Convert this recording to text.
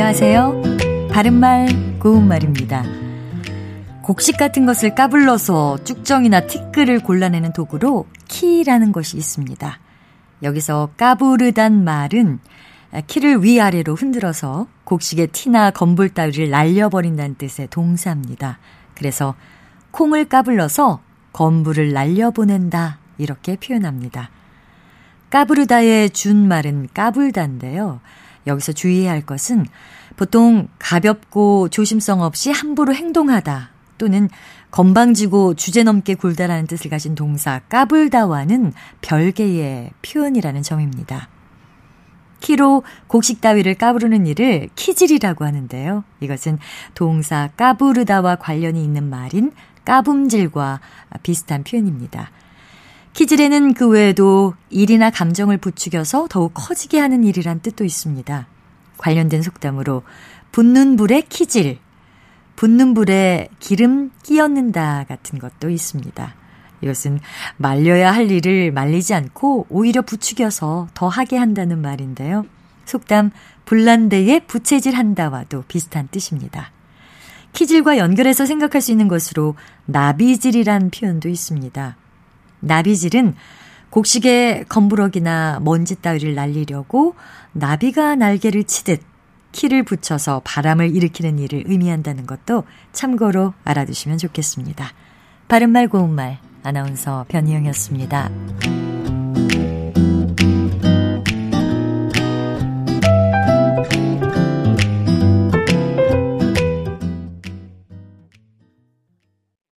안녕하세요. 바른말, 고운말입니다. 곡식 같은 것을 까불러서 쭉정이나 티끌을 골라내는 도구로 키라는 것이 있습니다. 여기서 까부르단 말은 키를 위아래로 흔들어서 곡식의 티나 건불 따위를 날려버린다는 뜻의 동사입니다. 그래서 콩을 까불러서 건불을 날려보낸다 이렇게 표현합니다. 까부르다의 준말은 까불다인데요. 여기서 주의해야 할 것은 보통 가볍고 조심성 없이 함부로 행동하다 또는 건방지고 주제넘게 굴다라는 뜻을 가진 동사 까불다와는 별개의 표현이라는 점입니다. 키로 곡식 따위를 까부르는 일을 키질이라고 하는데요. 이것은 동사 까부르다와 관련이 있는 말인 까붐질과 비슷한 표현입니다. 키질에는 그 외에도 일이나 감정을 부추겨서 더욱 커지게 하는 일이란 뜻도 있습니다. 관련된 속담으로 붙는 불에 키질, 붙는 불에 기름 끼얹는다 같은 것도 있습니다. 이것은 말려야 할 일을 말리지 않고 오히려 부추겨서 더 하게 한다는 말인데요. 속담 불난데에 부채질 한다와도 비슷한 뜻입니다. 키질과 연결해서 생각할 수 있는 것으로 나비질이란 표현도 있습니다. 나비질은 곡식에 검부럭이나 먼지 따위를 날리려고 나비가 날개를 치듯 키를 붙여서 바람을 일으키는 일을 의미한다는 것도 참고로 알아두시면 좋겠습니다. 바른말 고운말 아나운서 변희영이었습니다.